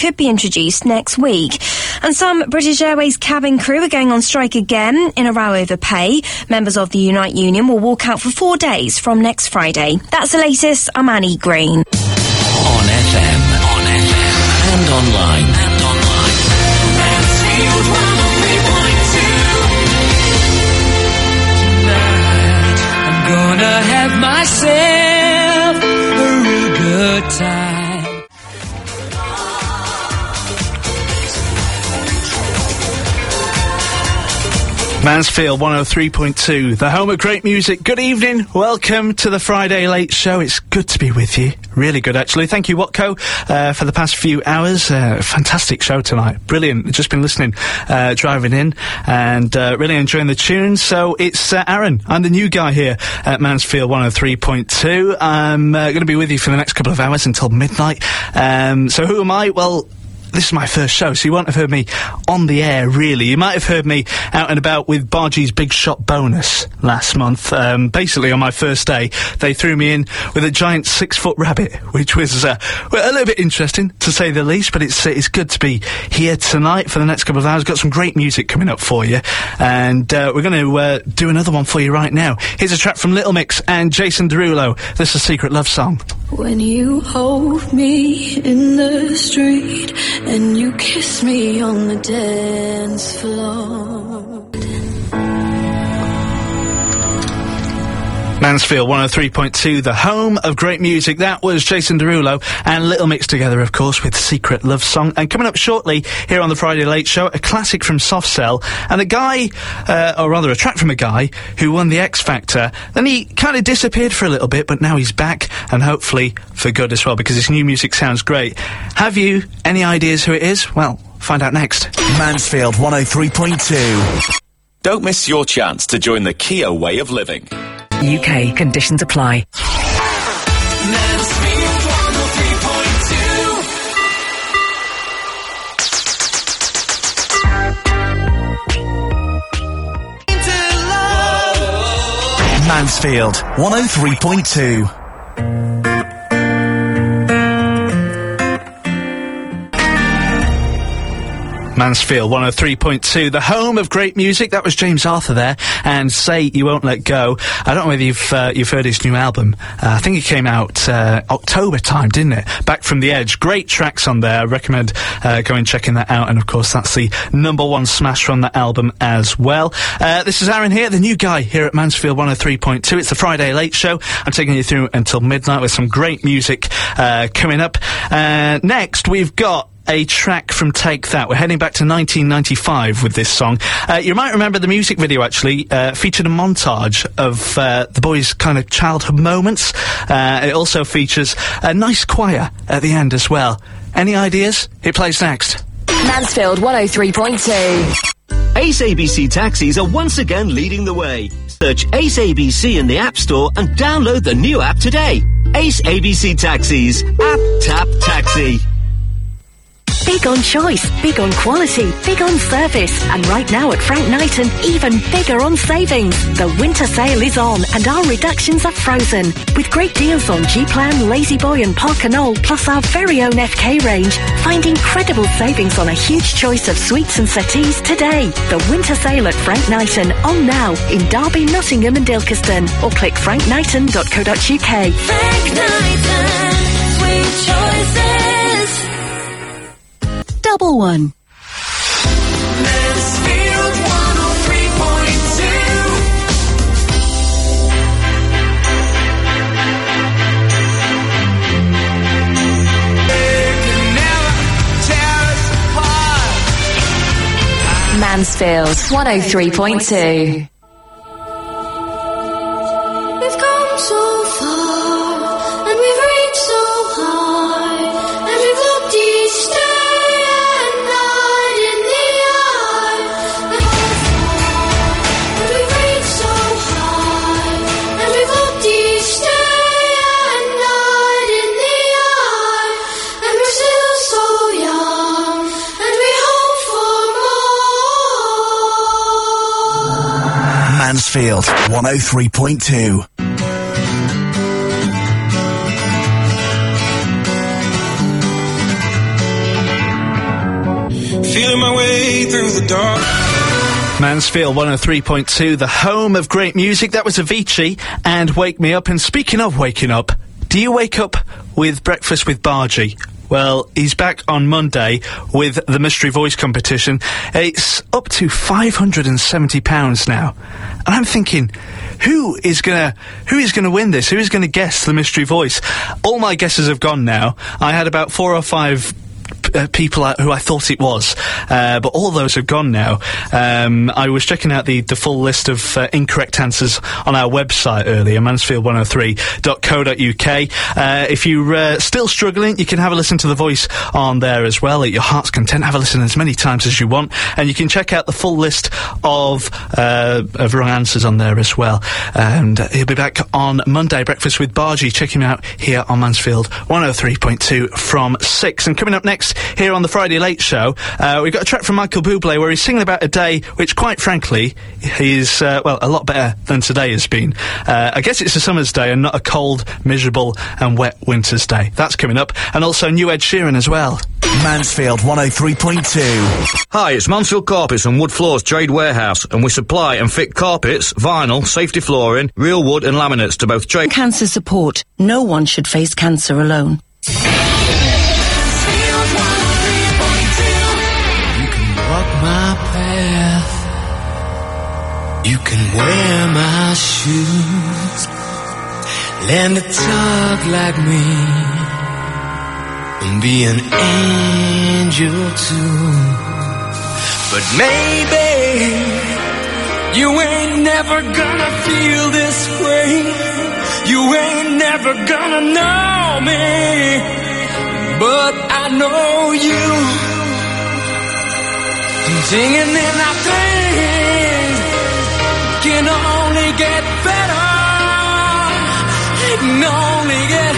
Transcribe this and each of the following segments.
could be introduced next week. And some British Airways cabin crew are going on strike again in a row over pay. Members of the Unite Union will walk out for four days from next Friday. That's the latest. I'm Annie Green. On FM, on FM, and online. Tonight, I'm gonna have myself a real good time. Mansfield 103.2, the home of great music. Good evening. Welcome to the Friday Late Show. It's good to be with you. Really good, actually. Thank you, Watco, uh, for the past few hours. Uh, fantastic show tonight. Brilliant. Just been listening, uh, driving in, and uh, really enjoying the tunes. So it's uh, Aaron. I'm the new guy here at Mansfield 103.2. I'm uh, going to be with you for the next couple of hours until midnight. Um, so who am I? Well, this is my first show, so you won't have heard me on the air, really. You might have heard me out and about with Bargy's Big Shot bonus last month. Um, basically, on my first day, they threw me in with a giant six-foot rabbit, which was uh, well, a little bit interesting, to say the least, but it's, uh, it's good to be here tonight for the next couple of hours. Got some great music coming up for you, and uh, we're going to uh, do another one for you right now. Here's a track from Little Mix and Jason Derulo. This is Secret Love Song. When you hold me in the street and you kiss me on the dance floor. Mansfield 103.2, the home of great music. That was Jason Derulo and Little Mix together, of course, with Secret Love Song. And coming up shortly here on the Friday Late Show, a classic from Soft Cell and a guy, uh, or rather a track from a guy who won the X Factor. Then he kind of disappeared for a little bit, but now he's back and hopefully for good as well because his new music sounds great. Have you any ideas who it is? Well, find out next. Mansfield 103.2. Don't miss your chance to join the Kia way of living. UK conditions apply. Mansfield 103.2. Mansfield 103.2. Mansfield 103.2, the home of great music. That was James Arthur there, and Say You Won't Let Go. I don't know whether you've uh, you've heard his new album. Uh, I think it came out uh, October time, didn't it? Back from the Edge. Great tracks on there. I recommend uh, going checking that out. And of course, that's the number one smash from that album as well. Uh, this is Aaron here, the new guy here at Mansfield 103.2. It's the Friday Late Show. I'm taking you through until midnight with some great music uh, coming up. next, we've got a track from Take That. We're heading back to 1995 with this song. Uh, you might remember the music video actually uh, featured a montage of uh, the boys' kind of childhood moments. Uh, it also features a nice choir at the end as well. Any ideas? It plays next. Mansfield 103.2. Ace ABC taxis are once again leading the way. Search Ace ABC in the App Store and download the new app today. Ace ABC Taxis. App Tap Taxi. Big on choice, big on quality, big on service. And right now at Frank Knighton, even bigger on savings. The winter sale is on and our reductions are frozen. With great deals on G-Plan, La-Z-Boy and Parker Knoll, plus our very own FK range. Find incredible savings on a huge choice of suites and settees today. The winter sale at Frank Knighton on now in Derby, Nottingham and Ilkeston. Or click frankknighton.co.uk. Frank Knighton, sweet choices. Double one. Mansfield 103.2. Mansfield 103.2. feeling my way through the dark. Mansfield 103.2, the home of great music. That was Avicii and Wake Me Up. And speaking of waking up, do you wake up with Breakfast with Bargy? Well, he's back on Monday with the Mystery Voice competition. It's up to £570 now. And I'm thinking, who is gonna, who is gonna win this? Who is gonna guess the Mystery Voice? All my guesses have gone now. I had about four or five uh, people uh, who I thought it was, uh, but all those have gone now. Um, I was checking out the, the full list of uh, incorrect answers on our website earlier, mansfield103.co.uk. Uh, if you're uh, still struggling, you can have a listen to the voice on there as well at your heart's content. Have a listen as many times as you want, and you can check out the full list of of wrong answers on there as well. And he'll be back on Monday, breakfast with Bargy. Check him out here on Mansfield 103.2 from six. And coming up next here on the Friday Late Show, uh, we've got a track from Michael Bublé where he's singing about a day which, quite frankly, is uh, well a lot better than today has been. Uh, I guess it's a summer's day and not a cold, miserable, and wet winter's day. That's coming up, and also new Ed Sheeran as well. Mansfield 103.2. Hi, it's Mansfield Carpets and Wood Floors Trade Warehouse, and we supply and fit carpets, vinyl, safety flooring, real wood, and laminates to both trade. Cancer support. No one should face cancer alone. You can wear my shoes. Learn to talk like me. And be an angel too. But maybe you ain't never gonna feel this way. You ain't never gonna know me. But I know you singing in our things only get,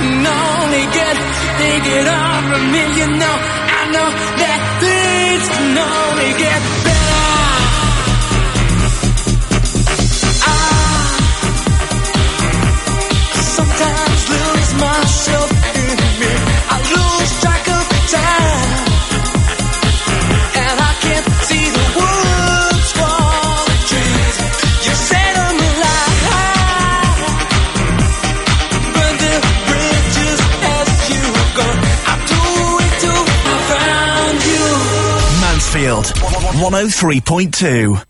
can only get, take it on from me. You know, I know that things can only get 103.2.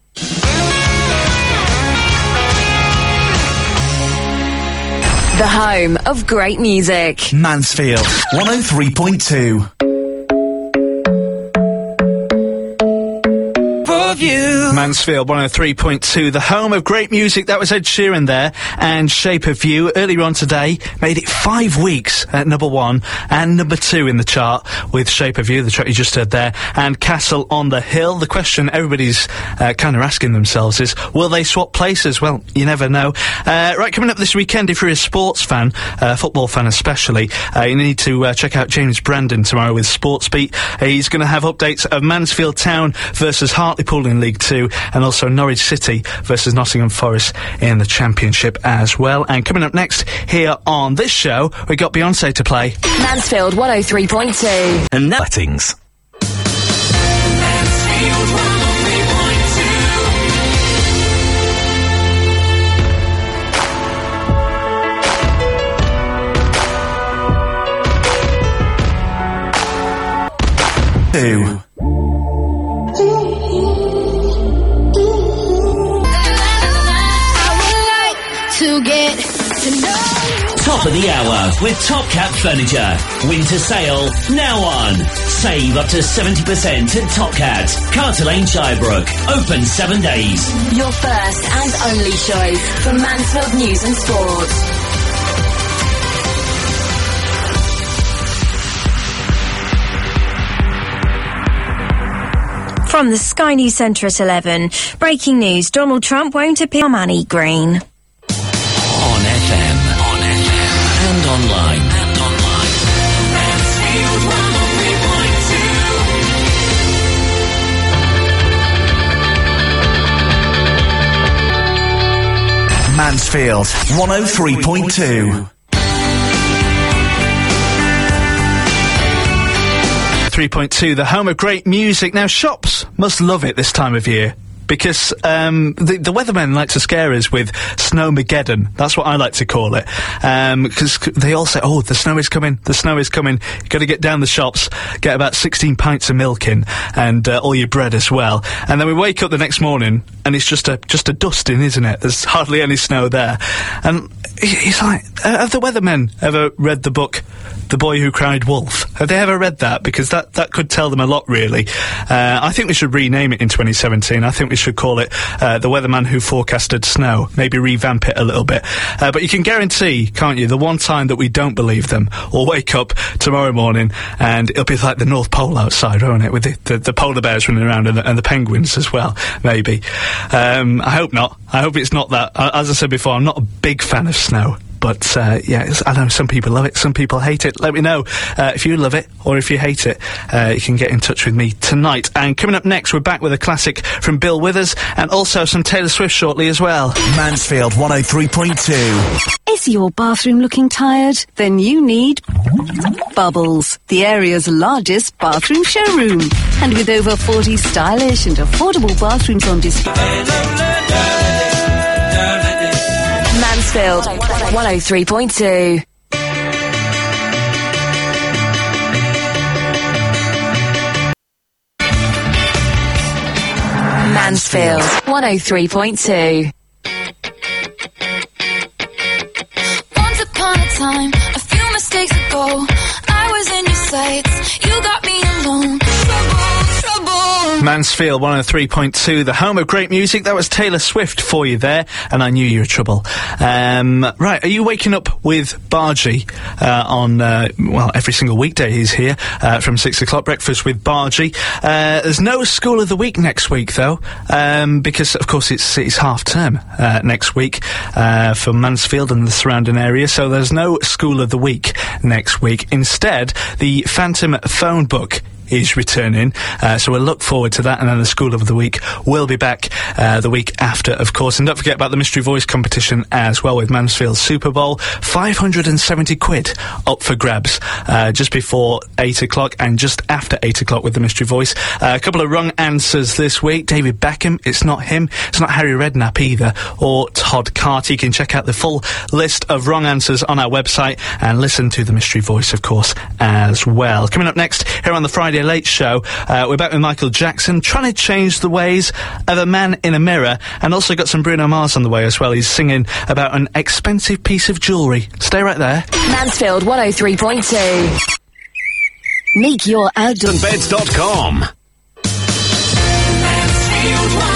The home of great music. Mansfield 103.2. Mansfield 103.2, the home of great music. That was Ed Sheeran there, and Shape of You. Earlier on today, made it five weeks at number one and number two in the chart with Shape of You, the track you just heard there, and Castle on the Hill. The question everybody's uh, kind of asking themselves is, will they swap places? Well, you never know. Uh, right, coming up this weekend, if you're a sports fan, uh, football fan especially, uh, you need to uh, check out James Brandon tomorrow with Sports Beat. he's going to have updates of Mansfield Town versus Hartlepool in League Two, and also Norwich City versus Nottingham Forest in the Championship as well. And coming up next here on this show, we got Beyonce to play. Mansfield 103.2. And lettings. Two. Top of the hour with Top Cat Furniture. Winter sale now on. Save up to 70% at Top Cat. Carter Lane, Shirebrook. Open seven days. Your first and only choice for Mansfield News and Sport. From the Sky News Centre at 11. Breaking news Donald Trump won't appear on Manny Green. And online. And online. Mansfield 103.2. Mansfield 103.2. 103.2, the home of great music. Now, shops must love it this time of year. Because um, the, the weathermen like to scare us with snowmageddon. That's what I like to call it. Because they all say, "Oh, the snow is coming! The snow is coming! You've got to get down the shops, get about 16 pints of milk in, and uh, all your bread as well." And then we wake up the next morning, and it's just a just a dusting, isn't it? There's hardly any snow there, and it's like, uh, have the weathermen ever read the book "The Boy Who Cried Wolf"? Have they ever read that? Because that that could tell them a lot, really. Uh, I think we should rename it in 2017. I think we should call it uh, "The Weatherman Who Forecasted Snow." Maybe revamp it a little bit. Uh, but you can guarantee, can't you, the one time that we don't believe them, we'll wake up tomorrow morning and it'll be like the North Pole outside, won't it, with the, the, the polar bears running around and the, and the penguins as well, maybe. Um, I hope not. I hope it's not that. Uh, as I said before, I'm not a big fan of snow. But uh, yeah, it's- I know some people love it, some people hate it. Let me know uh, if you love it or if you hate it. Uh, you can get in touch with me tonight. And coming up next, we're back with a classic from Bill Withers and also some Taylor Swift shortly as well. Mansfield 103.2. Is your bathroom looking tired? Then you need Bubbles, the area's largest bathroom showroom. And with over 40 stylish and affordable bathrooms on display. Oh Mansfield 103.2. Mansfield 103.2. Once upon a time, a few mistakes ago, I was in your sights. You got me alone. Mansfield 103.2, the home of great music. That was Taylor Swift for you there, and I knew you were trouble. Um, right, are you waking up with Bargy uh, on, uh, well, every single weekday he's here uh, from 6 o'clock, breakfast with Bargy. Uh, there's no School of the Week next week, though, um, because, of course, it's, it's half term uh, next week uh, for Mansfield and the surrounding area, so there's no School of the Week next week. Instead, the Phantom phone book is returning. Uh, so we'll look forward to that. And then the School of the Week will be back uh, the week after, of course. And don't forget about the Mystery Voice competition as well with Mansfield Super Bowl. 570 quid up for grabs uh, just before 8 o'clock and just after 8 o'clock with the Mystery Voice. Uh, a couple of wrong answers this week. David Beckham, it's not him. It's not Harry Redknapp either. Or Todd Carter. You can check out the full list of wrong answers on our website and listen to the Mystery Voice, of course, as well. Coming up next here on the Friday Late Show, uh, we're back with Michael Jackson trying to change the ways of a man in a mirror and also got some Bruno Mars on the way as well. He's singing about an expensive piece of jewellery. Stay right there. Mansfield 103.2. Make your outdoor Beds.com. Mansfield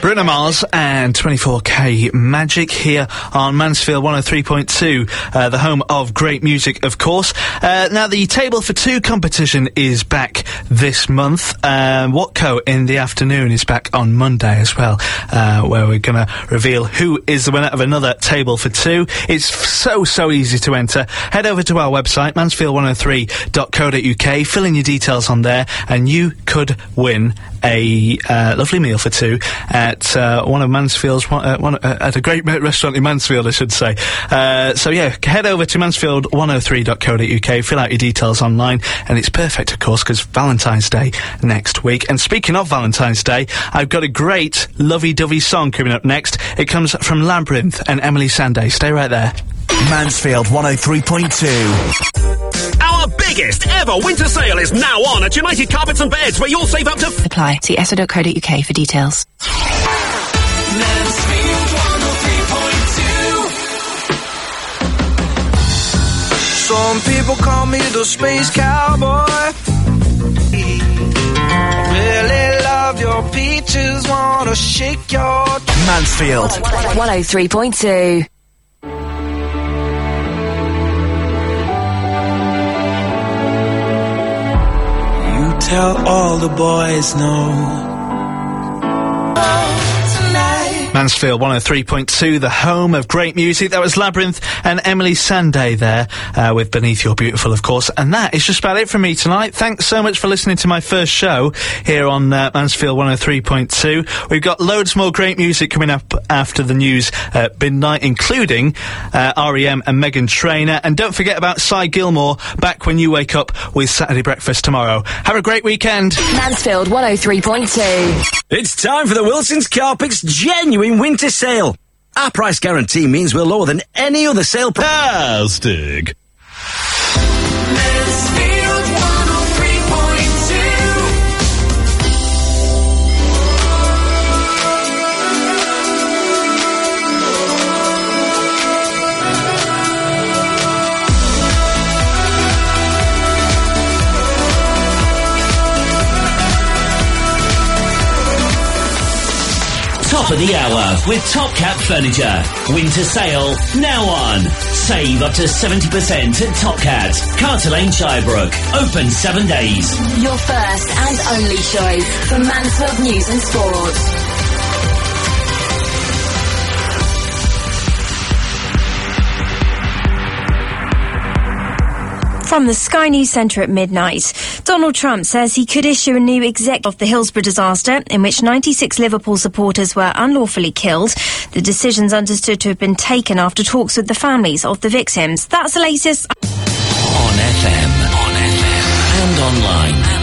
Bruno Mars and 24K Magic here on Mansfield 103.2, uh, the home of great music, of course. Uh, now, the Table for Two competition is back this month. Um, Watco in the afternoon is back on Monday as well, uh, where we're going to reveal who is the winner of another Table for Two. It's so, so easy to enter. Head over to our website, mansfield103.co.uk, fill in your details on there, and you could win a uh, lovely meal for two at uh, one of Mansfield's one, uh, one uh, at a great restaurant in Mansfield, I should say. Uh, so yeah, head over to mansfield103.co.uk, fill out your details online, and it's perfect, of course, because Valentine's Day next week. And speaking of Valentine's Day, I've got a great lovey-dovey song coming up next. It comes from Labrinth and Emily Sandé. Stay right there. Mansfield 103.2. Our biggest ever winter sale is now on at United Carpets and Beds, where you'll save up to Apply. See eso.co.uk for details. Some people call me the space cowboy. Really love your peaches, wanna shake your. Mansfield 103.2. You Tell all the boys no Mansfield 103.2, the home of great music. That was Labrinth and Emily Sandé there, uh, with Beneath Your Beautiful, of course. And that is just about it from me tonight. Thanks so much for listening to my first show here on uh, Mansfield 103.2. We've got loads more great music coming up after the news at midnight, including uh, REM and Meghan Trainor. And don't forget about Cy Gilmore back when you wake up with Saturday Breakfast tomorrow. Have a great weekend. Mansfield 103.2. It's time for the Wilson's Carpets genuine winter sale. Our price guarantee means we're lower than any other sale price. Of the hour with Top Cat Furniture. Winter sale now on. Save up to 70% at Top Cat. Carter Lane, Shirebrook. Open seven days. Your first and only choice for Mansfield News and Sport. From the Sky News Centre at midnight, Donald Trump says he could issue a new exec of the Hillsborough disaster in which 96 Liverpool supporters were unlawfully killed. The decision's understood to have been taken after talks with the families of the victims. That's the latest. On FM. On FM. And online.